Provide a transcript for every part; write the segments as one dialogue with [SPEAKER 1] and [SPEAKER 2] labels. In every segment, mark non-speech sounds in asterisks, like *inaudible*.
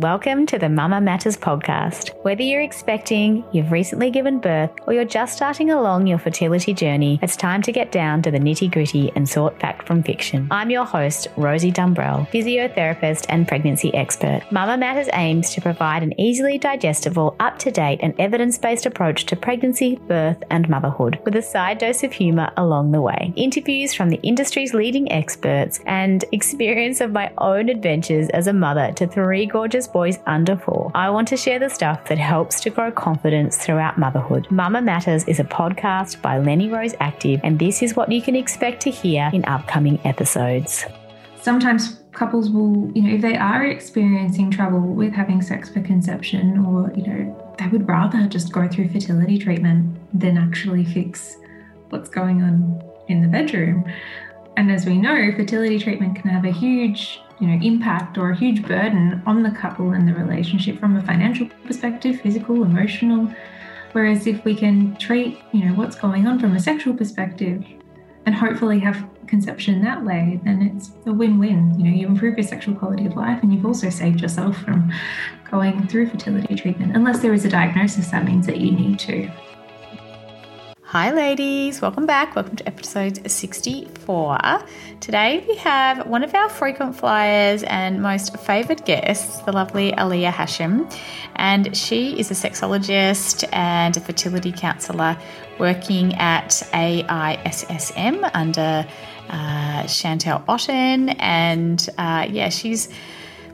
[SPEAKER 1] Welcome to the Mama Matters podcast. Whether you're expecting, you've recently given birth, or you're just starting along your fertility journey, it's time to get down to the nitty gritty and sort fact from fiction. I'm your host, Rosie Dumbrell, physiotherapist and pregnancy expert. Mama Matters aims to provide an easily digestible, up to date, and evidence based approach to pregnancy, birth, and motherhood, with a side dose of humour along the way. Interviews from the industry's leading experts and *laughs* experience of my own adventures as a mother to three gorgeous boys under four. I want to share the stuff that helps to grow confidence throughout motherhood. Mama Matters is a podcast by Lenny Rose Active, and this is what you can expect to hear in upcoming episodes.
[SPEAKER 2] Sometimes couples will, you know, if they are experiencing trouble with having sex for conception, or, you know, they would rather just go through fertility treatment than actually fix what's going on in the bedroom. And as we know, fertility treatment can have a huge you know impact or a huge burden on the couple and the relationship from a financial perspective physical emotional. Whereas if we can treat you know what's going on from a sexual perspective and hopefully have conception that way then it's a win-win. You know you improve your sexual quality of life and you've also saved yourself from going through fertility treatment. Unless there is a diagnosis that means that you need to
[SPEAKER 1] Hi, ladies. Welcome back. Welcome to episode 64. Today we have one of our frequent flyers and most favoured guests, the lovely Aliyah Hashim. And she is a sexologist and a fertility counsellor working at AISSM under uh, Chantelle Otten. And uh, yeah, she's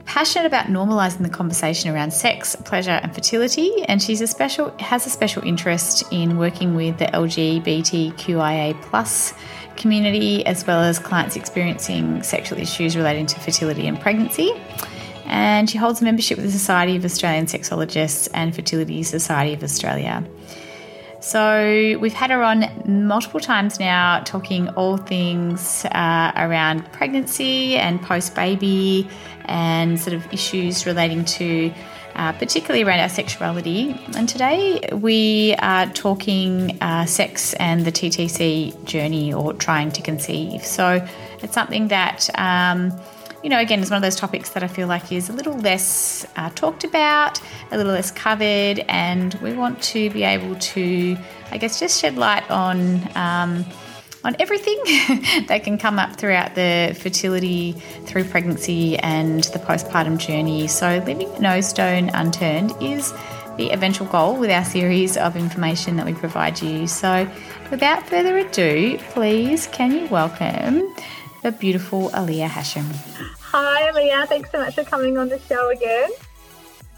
[SPEAKER 1] passionate about normalizing the conversation around sex, pleasure, and fertility, and she's a special has a special interest in working with the LGBTQIA plus community as well as clients experiencing sexual issues relating to fertility and pregnancy. And she holds membership with the Society of Australian Sexologists and Fertility Society of Australia. So we've had her on multiple times now, talking all things uh, around pregnancy and post baby and sort of issues relating to. Uh, particularly around our sexuality. And today we are talking uh, sex and the TTC journey or trying to conceive. So it's something that um, you know, again, is one of those topics that I feel like is a little less uh, talked about, a little less covered, and we want to be able to, I guess, just shed light on. Um, on everything *laughs* that can come up throughout the fertility through pregnancy and the postpartum journey. So, leaving no stone unturned is the eventual goal with our series of information that we provide you. So, without further ado, please can you welcome the beautiful Aliyah Hashim.
[SPEAKER 3] Hi, Aliyah. Thanks so much for coming on the show again.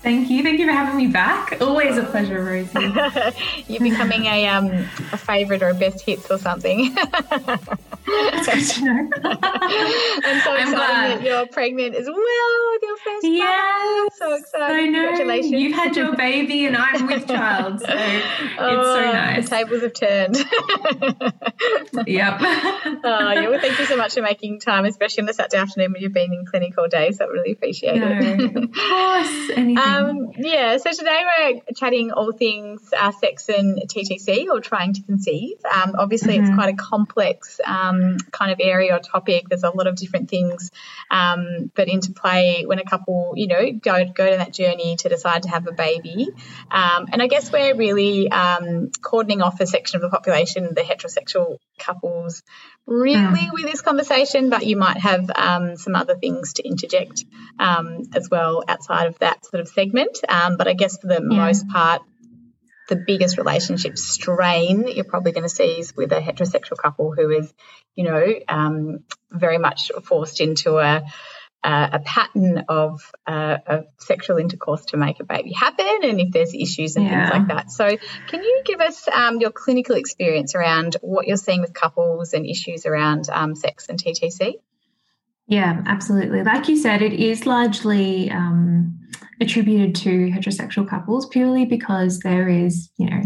[SPEAKER 2] Thank you. Thank you for having me back. Always a pleasure, Rosie. *laughs*
[SPEAKER 3] You're becoming a um a favourite or a best hits or something. *laughs*
[SPEAKER 2] That's good to know.
[SPEAKER 3] I'm so I'm excited glad. that you're pregnant as well with your first
[SPEAKER 2] child.
[SPEAKER 3] So excited.
[SPEAKER 2] I know.
[SPEAKER 3] Congratulations.
[SPEAKER 2] You've had your baby and I'm with *laughs* child. So oh, it's so nice.
[SPEAKER 3] The tables have turned. *laughs* *laughs*
[SPEAKER 2] yep.
[SPEAKER 3] oh, yeah. Well, thank you so much for making time, especially on the Saturday afternoon when you've been in clinic all day. So I really appreciate
[SPEAKER 2] no,
[SPEAKER 3] it.
[SPEAKER 2] of course. Anything.
[SPEAKER 3] Um, yeah. So today we're chatting all things uh, sex and TTC or trying to conceive. Um, obviously, mm-hmm. it's quite a complex um, kind of area or topic. There's a lot of different things um, that interplay when a couple, you know, go go to that journey to decide to have a baby. Um, and I guess we're really um, cordoning off a section of the population, the heterosexual couples, really mm. with this conversation. But you might have um, some other things to interject as well outside of that sort of segment. but I guess for the yeah. most part, the biggest relationship strain you're probably going to see is with a heterosexual couple who is, you know, um, very much forced into a a pattern of, uh, of, sexual intercourse to make a baby happen, and if there's issues and yeah. things like that. So, can you give us um, your clinical experience around what you're seeing with couples and issues around um, sex and TTC?
[SPEAKER 2] Yeah, absolutely. Like you said, it is largely um, attributed to heterosexual couples purely because there is, you know,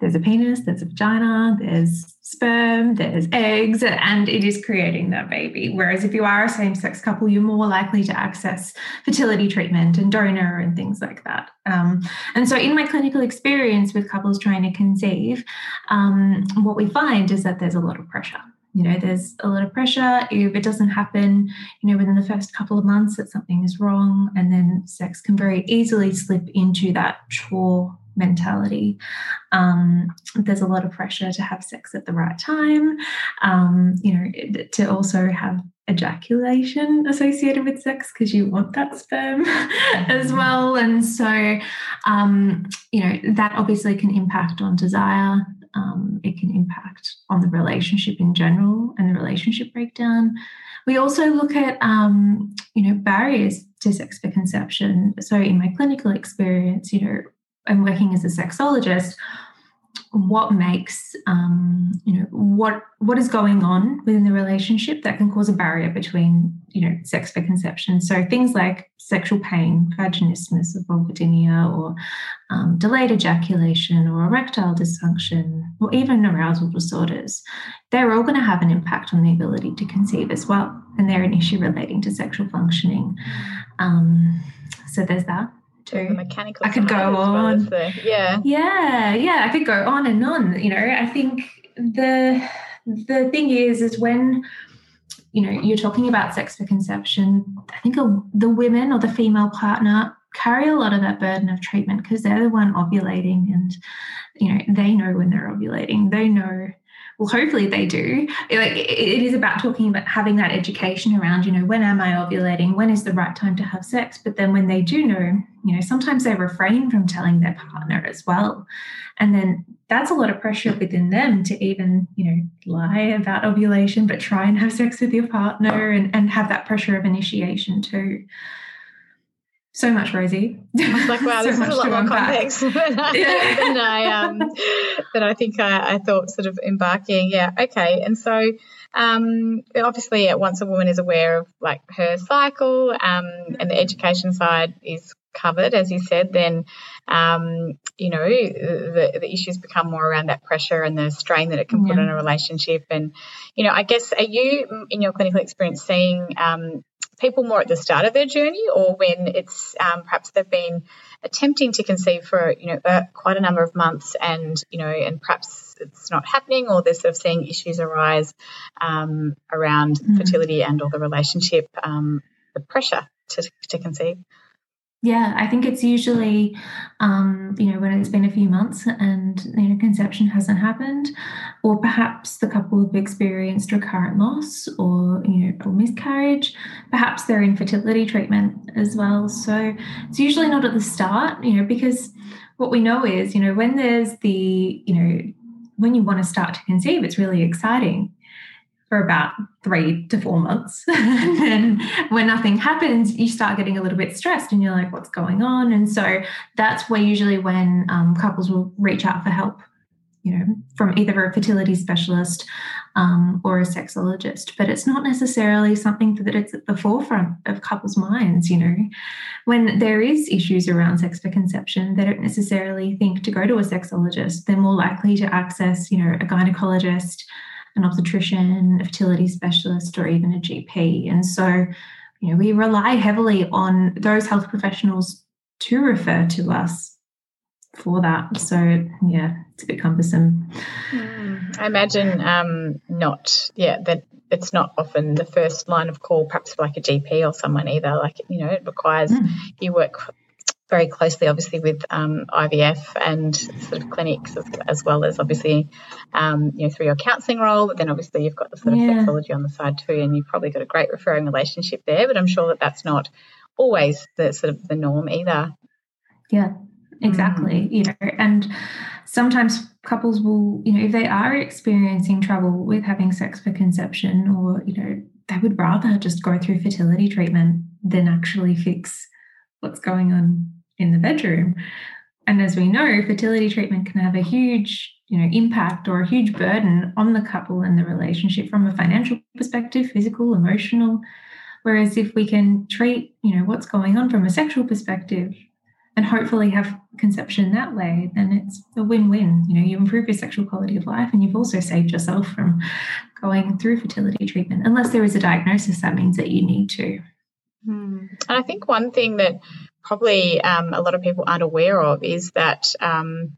[SPEAKER 2] there's a penis, there's a vagina, there's sperm, there's eggs, and it is creating that baby. Whereas if you are a same sex couple, you're more likely to access fertility treatment and donor and things like that. Um, and so, in my clinical experience with couples trying to conceive, um, what we find is that there's a lot of pressure you know there's a lot of pressure if it doesn't happen you know within the first couple of months that something is wrong and then sex can very easily slip into that chore mentality. Um, there's a lot of pressure to have sex at the right time, um, you know, to also have ejaculation associated with sex because you want that sperm *laughs* as well. And so, um, you know, that obviously can impact on desire. Um, it can impact on the relationship in general and the relationship breakdown. We also look at, um, you know, barriers to sex for conception. So, in my clinical experience, you know, I'm working as a sexologist, what makes um, you know what what is going on within the relationship that can cause a barrier between you know sex for conception. So things like sexual pain, vaginismus, or vulvodynia, or um, delayed ejaculation, or erectile dysfunction, or even arousal disorders. They're all going to have an impact on the ability to conceive as well, and they're an issue relating to sexual functioning. Um, so there's that
[SPEAKER 1] too. mechanical.
[SPEAKER 2] I could go on.
[SPEAKER 1] the, yeah.
[SPEAKER 2] Yeah, yeah. I could go on and on. You know, I think the the thing is, is when you know you're talking about sex for conception, I think the women or the female partner carry a lot of that burden of treatment because they're the one ovulating, and you know they know when they're ovulating. They know well hopefully they do. Like it is about talking about having that education around you know when am i ovulating? When is the right time to have sex? But then when they do know you know sometimes they refrain from telling their partner as well. And then that's a lot of pressure within them to even you know lie about ovulation but try and have sex with your partner and, and have that pressure of initiation too so much, Rosie.
[SPEAKER 1] I was like, wow, *laughs* so this is a lot more complex *laughs* than, I, than I um than I think I, I, thought sort of embarking. Yeah, okay. And so um obviously once a woman is aware of like her cycle, um and the education side is covered, as you said, then um, you know the the issues become more around that pressure and the strain that it can yeah. put on a relationship. And you know, I guess are you in your clinical experience seeing um, people more at the start of their journey or when it's um, perhaps they've been attempting to conceive for you know uh, quite a number of months and you know and perhaps it's not happening or they're sort of seeing issues arise um, around mm. fertility and or the relationship um, the pressure to, to conceive
[SPEAKER 2] yeah, I think it's usually, um, you know, when it's been a few months and you know conception hasn't happened, or perhaps the couple have experienced recurrent loss or you know or miscarriage. Perhaps they're in fertility treatment as well. So it's usually not at the start, you know, because what we know is, you know, when there's the, you know, when you want to start to conceive, it's really exciting for about three to four months. and *laughs* then when nothing happens, you start getting a little bit stressed and you're like, what's going on? And so that's where usually when um, couples will reach out for help, you know, from either a fertility specialist um, or a sexologist. But it's not necessarily something that it's at the forefront of couples' minds, you know. When there is issues around sex for conception, they don't necessarily think to go to a sexologist. They're more likely to access, you know, a gynecologist, an obstetrician, a fertility specialist, or even a GP. And so, you know, we rely heavily on those health professionals to refer to us for that. So, yeah, it's a bit cumbersome.
[SPEAKER 1] Mm, I imagine um, not, yeah, that it's not often the first line of call, perhaps for like a GP or someone either. Like, you know, it requires mm. you work very closely, obviously, with um, IVF and sort of clinics as, as well as obviously, um, you know, through your counselling role. But then obviously you've got the sort of yeah. sexology on the side too, and you've probably got a great referring relationship there. But I'm sure that that's not always the sort of the norm either.
[SPEAKER 2] Yeah, exactly. Mm. You know, and sometimes couples will, you know, if they are experiencing trouble with having sex for conception, or you know, they would rather just go through fertility treatment than actually fix what's going on in the bedroom. And as we know, fertility treatment can have a huge, you know, impact or a huge burden on the couple and the relationship from a financial perspective, physical, emotional. Whereas if we can treat, you know, what's going on from a sexual perspective and hopefully have conception that way, then it's a win-win. You know, you improve your sexual quality of life and you've also saved yourself from going through fertility treatment. Unless there is a diagnosis, that means that you need to.
[SPEAKER 1] Hmm. And I think one thing that probably um, a lot of people aren't aware of is that um,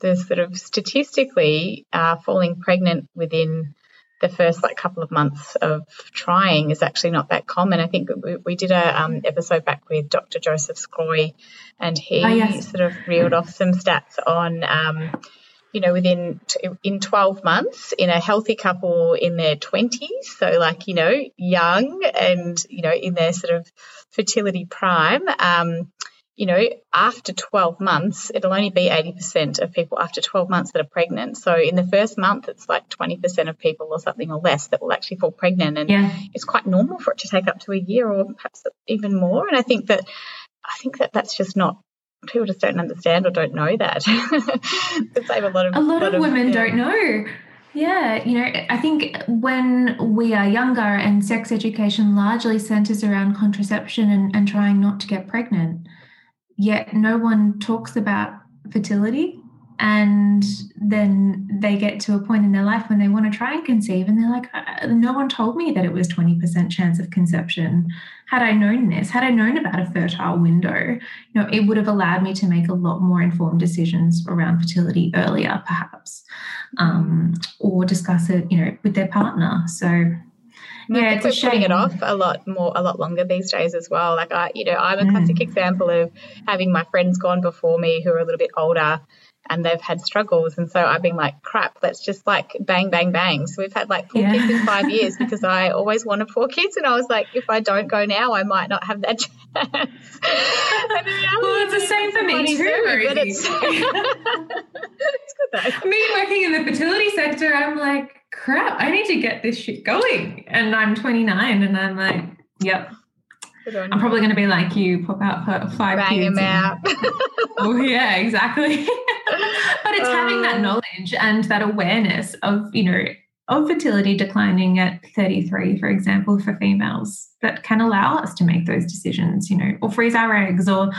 [SPEAKER 1] the sort of statistically uh, falling pregnant within the first like couple of months of trying is actually not that common. I think we, we did a um, episode back with Dr. Joseph Sgroi, and he oh, yes. sort of reeled off some stats on. Um, you know, within in 12 months in a healthy couple in their 20s, so like you know, young and you know in their sort of fertility prime, um, you know, after 12 months, it'll only be 80% of people after 12 months that are pregnant. So in the first month, it's like 20% of people or something or less that will actually fall pregnant. And yeah. it's quite normal for it to take up to a year or perhaps even more. And I think that, I think that that's just not people just don't understand or don't know that. *laughs*
[SPEAKER 2] save a lot of a lot, lot of, women yeah. don't know. Yeah, you know, I think when we are younger and sex education largely centers around contraception and, and trying not to get pregnant, yet no one talks about fertility and then they get to a point in their life when they want to try and conceive and they're like uh, no one told me that it was 20% chance of conception had i known this had i known about a fertile window you know it would have allowed me to make a lot more informed decisions around fertility earlier perhaps um, or discuss it you know with their partner so
[SPEAKER 1] yeah, it's we're putting it off a lot more, a lot longer these days as well. Like I, you know, I'm a classic mm. example of having my friends gone before me who are a little bit older and they've had struggles. And so I've been like, crap, let's just like bang, bang, bang. So we've had like four yeah. kids in five *laughs* years because I always wanted four kids. And I was like, if I don't go now, I might not have that chance. *laughs* well,
[SPEAKER 2] it's the same for me too. it's, *laughs* it's good though. Me working in the fertility sector, I'm like, crap, I need to get this shit going. And I'm 29 and I'm like, yep. I'm probably going to be like you, pop out for five
[SPEAKER 1] Bang
[SPEAKER 2] kids.
[SPEAKER 1] Out.
[SPEAKER 2] oh, yeah, exactly. *laughs* but it's having that uh. knowledge and that awareness of, you know, of fertility declining at 33, for example, for females that can allow us to make those decisions, you know, or freeze our eggs or,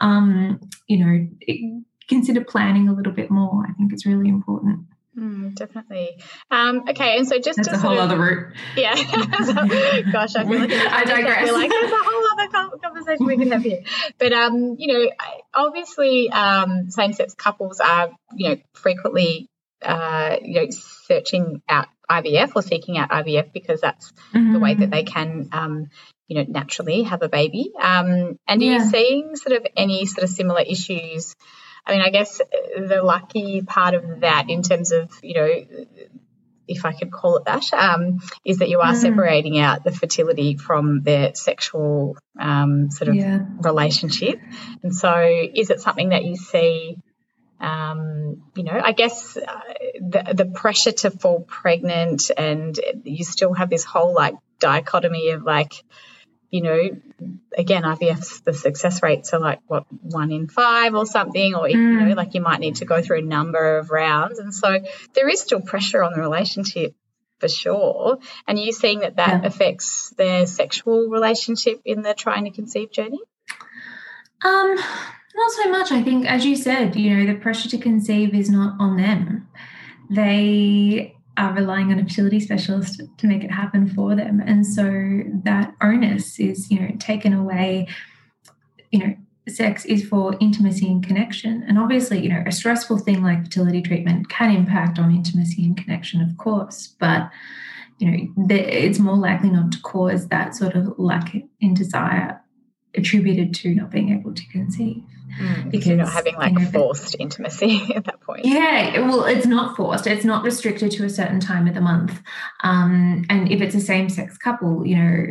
[SPEAKER 2] um, you know, consider planning a little bit more. I think it's really important.
[SPEAKER 1] Mm, definitely. Um, okay, and so just
[SPEAKER 2] That's a whole of, other route.
[SPEAKER 1] Yeah. *laughs* gosh, I feel like *laughs* I digress. Like there's a whole other conversation we can have here. But um, you know, obviously, um, same-sex couples are you know frequently uh, you know searching out IVF or seeking out IVF because that's mm-hmm. the way that they can um, you know naturally have a baby. Um, and yeah. are you seeing sort of any sort of similar issues? I mean, I guess the lucky part of that, in terms of, you know, if I could call it that, um, is that you are mm. separating out the fertility from their sexual um, sort of yeah. relationship. And so, is it something that you see? Um, you know, I guess uh, the, the pressure to fall pregnant, and you still have this whole like dichotomy of like, you know, again, IVF, the success rates are like what one in five or something, or mm. you know, mm. like you might need to go through a number of rounds, and so there is still pressure on the relationship for sure. And you seeing that that yeah. affects their sexual relationship in the trying to conceive journey?
[SPEAKER 2] Um, not so much. I think, as you said, you know, the pressure to conceive is not on them. They are relying on a fertility specialist to make it happen for them. And so that onus is, you know, taken away, you know, sex is for intimacy and connection. And obviously, you know, a stressful thing like fertility treatment can impact on intimacy and connection, of course, but you know, it's more likely not to cause that sort of lack in desire attributed to not being able to conceive.
[SPEAKER 1] Mm, because you're not having like you know, forced intimacy *laughs* at that point.
[SPEAKER 2] Yeah, well, it's not forced. It's not restricted to a certain time of the month. Um, and if it's a same sex couple, you know,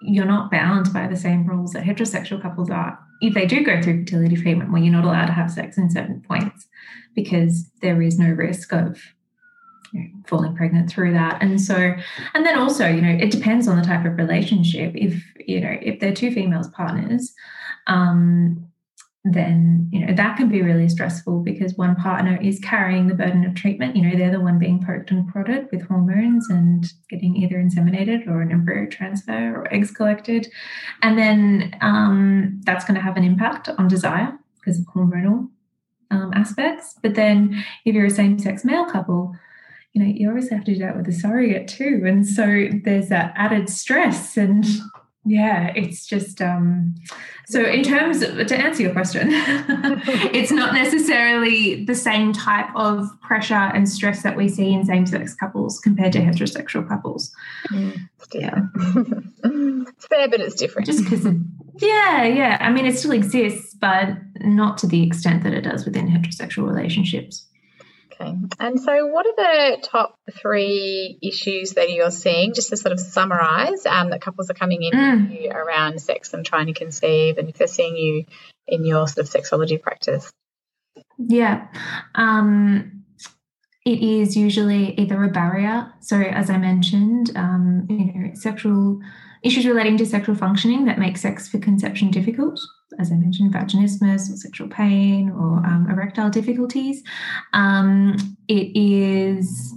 [SPEAKER 2] you're not bound by the same rules that heterosexual couples are. If they do go through fertility treatment where you're not allowed to have sex in certain points because there is no risk of you know, falling pregnant through that. And so, and then also, you know, it depends on the type of relationship. If, you know, if they're two females partners, um, then you know that can be really stressful because one partner is carrying the burden of treatment. You know they're the one being poked and prodded with hormones and getting either inseminated or an embryo transfer or eggs collected. And then um, that's going to have an impact on desire because of hormonal um, aspects. But then if you're a same-sex male couple you know you always have to do that with a surrogate too. And so there's that added stress and yeah, it's just um, so in terms of, to answer your question, *laughs* it's not necessarily the same type of pressure and stress that we see in same-sex couples compared to heterosexual couples.
[SPEAKER 1] Mm, yeah, *laughs* it's there, but it's different.
[SPEAKER 2] Just because, yeah, yeah. I mean, it still exists, but not to the extent that it does within heterosexual relationships.
[SPEAKER 1] Okay. And so, what are the top three issues that you're seeing, just to sort of summarize, um, that couples are coming in mm. around sex and trying to conceive, and if they're seeing you in your sort of sexology practice?
[SPEAKER 2] Yeah. Um, it is usually either a barrier. So, as I mentioned, um, you know, sexual issues relating to sexual functioning that make sex for conception difficult as I mentioned, vaginismus or sexual pain or um, erectile difficulties. Um, it is,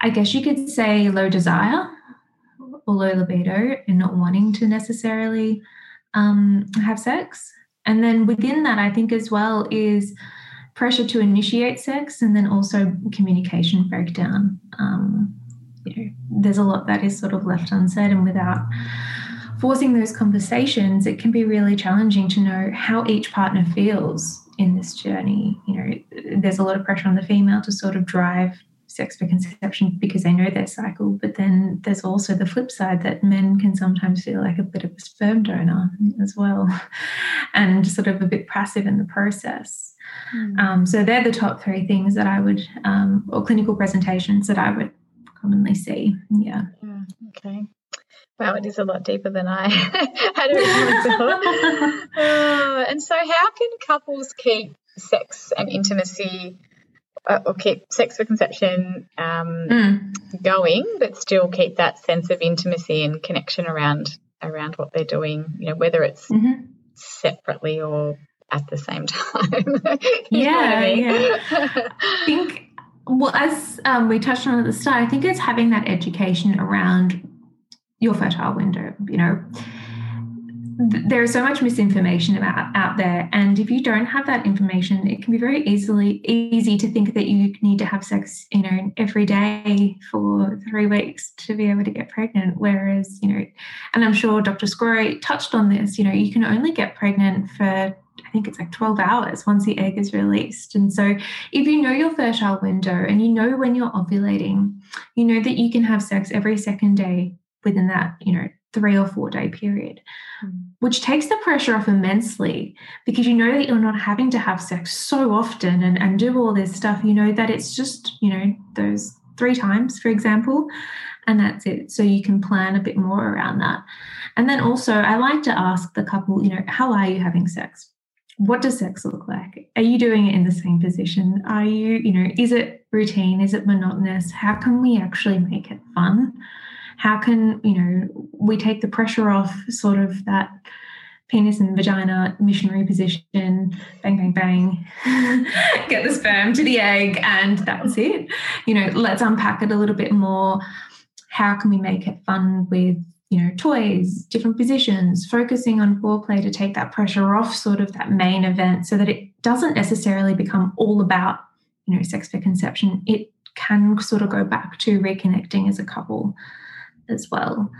[SPEAKER 2] I guess you could say, low desire or low libido and not wanting to necessarily um, have sex. And then within that, I think as well is pressure to initiate sex and then also communication breakdown. Um, you know, there's a lot that is sort of left unsaid and without forcing those conversations, it can be really challenging to know how each partner feels in this journey. You know, there's a lot of pressure on the female to sort of drive sex for conception because they know their cycle. But then there's also the flip side that men can sometimes feel like a bit of a sperm donor as well *laughs* and sort of a bit passive in the process. Mm. Um, so they're the top three things that I would, um, or clinical presentations that I would commonly see. Yeah.
[SPEAKER 1] yeah okay. Wow, it is a lot deeper than I *laughs* had originally thought. *laughs* uh, and so, how can couples keep sex and intimacy, uh, or keep sex for conception um, mm. going, but still keep that sense of intimacy and connection around around what they're doing? You know, whether it's mm-hmm. separately or at the same *laughs* time.
[SPEAKER 2] yeah, I mean? yeah. I *laughs* think well, as um, we touched on at the start, I think it's having that education around your fertile window you know there is so much misinformation about out there and if you don't have that information it can be very easily easy to think that you need to have sex you know every day for three weeks to be able to get pregnant whereas you know and i'm sure dr Sgroi touched on this you know you can only get pregnant for I think it's like 12 hours once the egg is released. And so, if you know your fertile window and you know when you're ovulating, you know that you can have sex every second day within that, you know, three or four day period, mm. which takes the pressure off immensely because you know that you're not having to have sex so often and, and do all this stuff. You know that it's just, you know, those three times, for example, and that's it. So you can plan a bit more around that. And then also, I like to ask the couple, you know, how are you having sex? What does sex look like? Are you doing it in the same position? Are you, you know, is it routine? Is it monotonous? How can we actually make it fun? How can you know we take the pressure off sort of that penis and vagina missionary position bang bang bang *laughs* get the sperm to the egg and that's it. You know let's unpack it a little bit more. How can we make it fun with you know toys different positions focusing on foreplay to take that pressure off sort of that main event so that it doesn't necessarily become all about you know sex for conception. It can sort of go back to reconnecting as a couple as well.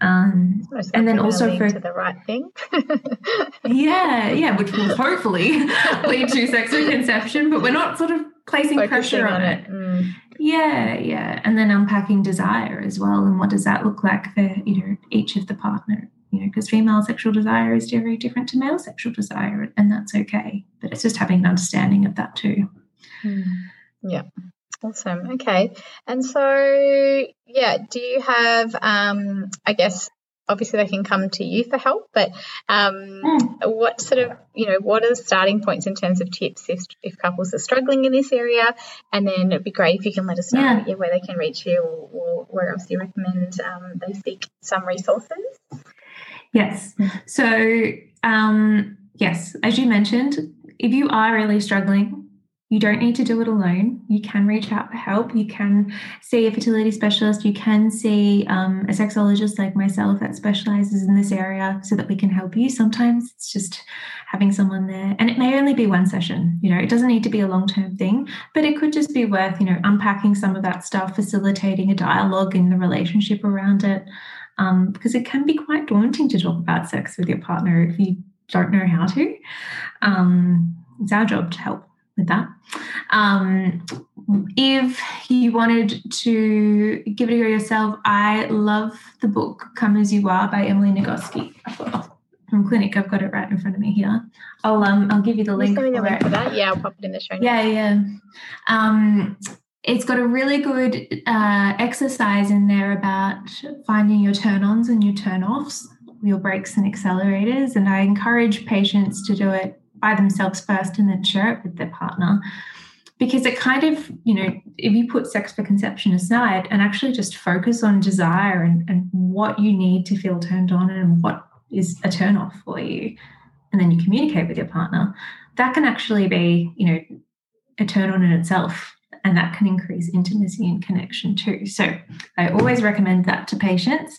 [SPEAKER 2] Um, and then also for
[SPEAKER 1] the right thing. *laughs* *laughs*
[SPEAKER 2] yeah, yeah, which will hopefully *laughs* lead to sex conception, but we're not sort of placing Focusing pressure on, on it. it. Mm. Yeah, yeah, and then unpacking desire as well, and what does that look like for you know each of the partner? You know, because female sexual desire is very different to male sexual desire, and that's okay. But it's just having an understanding of that too.
[SPEAKER 1] Mm. Yeah. Awesome. Okay. And so, yeah, do you have, um, I guess, obviously they can come to you for help, but um, mm. what sort of, you know, what are the starting points in terms of tips if, if couples are struggling in this area? And then it'd be great if you can let us know yeah. where they can reach you or, or where else you recommend um, they seek some resources.
[SPEAKER 2] Yes. So, um, yes, as you mentioned, if you are really struggling, you don't need to do it alone. You can reach out for help. You can see a fertility specialist. You can see um, a sexologist like myself that specializes in this area so that we can help you. Sometimes it's just having someone there, and it may only be one session. You know, it doesn't need to be a long term thing, but it could just be worth, you know, unpacking some of that stuff, facilitating a dialogue in the relationship around it. um, because it can be quite daunting to talk about sex with your partner if you don't know how to. Um, it's our job to help with that. Um, if you wanted to give it a go yourself, I love the book Come As You Are by Emily Nagoski. from Clinic. I've got it right in front of me here. I'll um I'll give you the link.
[SPEAKER 1] For, the link for that. Yeah, I'll pop it in the show. Notes.
[SPEAKER 2] Yeah, yeah. Um, it's got a really good uh, exercise in there about finding your turn ons and your turn offs, your brakes and accelerators. And I encourage patients to do it by themselves first and then share it with their partner. Because it kind of, you know, if you put sex for conception aside and actually just focus on desire and, and what you need to feel turned on and what is a turn off for you, and then you communicate with your partner, that can actually be, you know, a turn on in itself and that can increase intimacy and connection too. So I always recommend that to patients.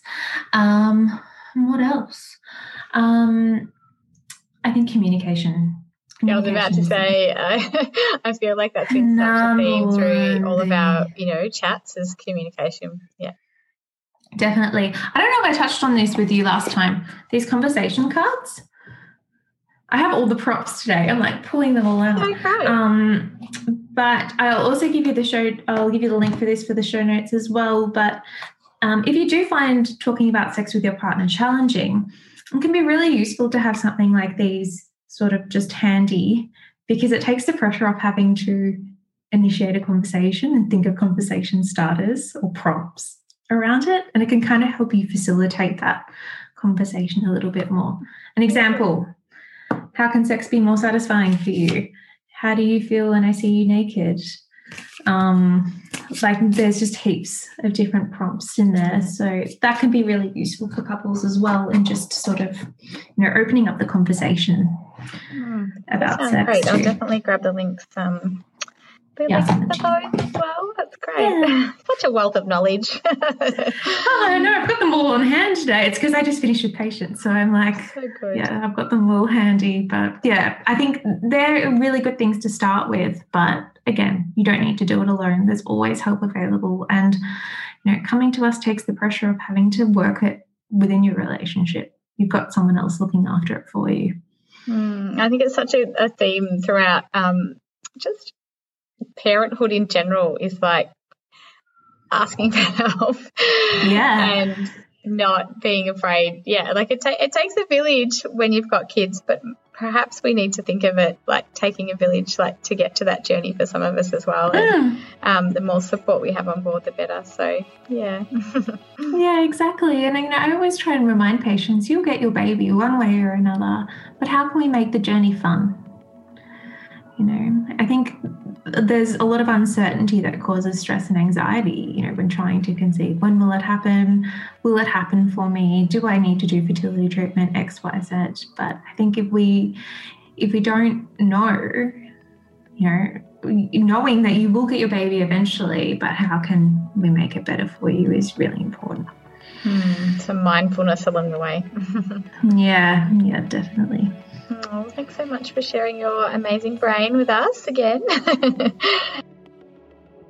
[SPEAKER 2] Um, what else? Um, I think communication.
[SPEAKER 1] I was about to say, uh, *laughs* I feel like that's been such a theme through all of our, you know, chats is communication. Yeah.
[SPEAKER 2] Definitely. I don't know if I touched on this with you last time. These conversation cards. I have all the props today. I'm like pulling them all out.
[SPEAKER 1] Okay.
[SPEAKER 2] Um, but I'll also give you the show. I'll give you the link for this for the show notes as well. But um, if you do find talking about sex with your partner challenging, it can be really useful to have something like these sort of just handy because it takes the pressure off having to initiate a conversation and think of conversation starters or prompts around it. And it can kind of help you facilitate that conversation a little bit more. An example how can sex be more satisfying for you? How do you feel when I see you naked? Um, like there's just heaps of different prompts in there. So that can be really useful for couples as well, and just sort of, you know, opening up the conversation mm, about sex.
[SPEAKER 1] Great. Too. I'll definitely grab the links um, yeah. those as well. That's great. Yeah. *laughs* Such a wealth of knowledge. *laughs*
[SPEAKER 2] oh, no, I've got them all on hand today. It's because I just finished with patients. So I'm like, so yeah, I've got them all handy. But yeah, I think they're really good things to start with. But again, you don't need to do it alone. There's always help available. And, you know, coming to us takes the pressure of having to work it within your relationship. You've got someone else looking after it for you.
[SPEAKER 1] Mm, I think it's such a, a theme throughout um, just parenthood in general is like asking *laughs* for help.
[SPEAKER 2] Yeah.
[SPEAKER 1] And not being afraid. Yeah, like it, ta- it takes a village when you've got kids, but perhaps we need to think of it like taking a village like to get to that journey for some of us as well. And, mm. um, the more support we have on board, the better. So yeah. *laughs*
[SPEAKER 2] yeah, exactly. And you know, I always try and remind patients, you'll get your baby one way or another, but how can we make the journey fun? You know, I think there's a lot of uncertainty that causes stress and anxiety, you know, when trying to conceive. When will it happen? Will it happen for me? Do I need to do fertility treatment X, Y, Z? But I think if we if we don't know, you know, knowing that you will get your baby eventually, but how can we make it better for you is really important.
[SPEAKER 1] Hmm, some mindfulness along the way. *laughs*
[SPEAKER 2] yeah, yeah, definitely.
[SPEAKER 1] Oh, thanks so much for sharing your amazing brain with us again. *laughs*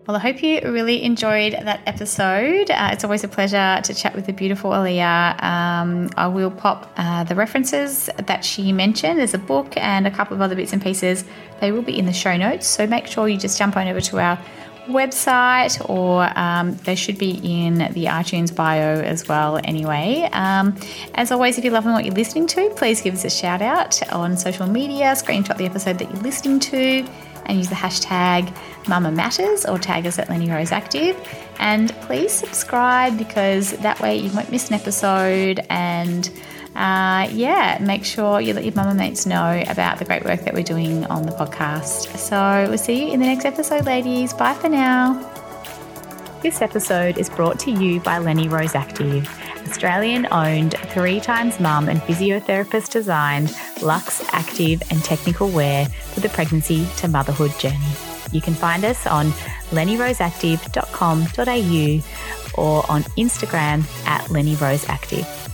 [SPEAKER 4] Well, I hope you really enjoyed that episode. Uh, it's always a pleasure to chat with the beautiful Aaliyah. Um, I will pop uh, the references that she mentioned. There's a book and a couple of other bits and pieces. They will be in the show notes. So make sure you just jump on over to our website or um, they should be in the iTunes bio as well, anyway. Um, as always, if you're loving what you're listening to, please give us a shout out on social media, screenshot the episode that you're listening to, and use the hashtag Mama Matters or tag us at Lenny Rose Active. And please subscribe because that way you won't miss an episode and uh, yeah, make sure you let your mum and mates know about the great work that we're doing on the podcast. So we'll see you in the next episode, ladies. Bye for now. This episode is brought to you by Lenny Rose Active, Australian owned, three times mum and physiotherapist designed luxe, active, and technical wear for the pregnancy to motherhood journey. You can find us on lennyroseactive.com.au or on Instagram at lennyroseactive.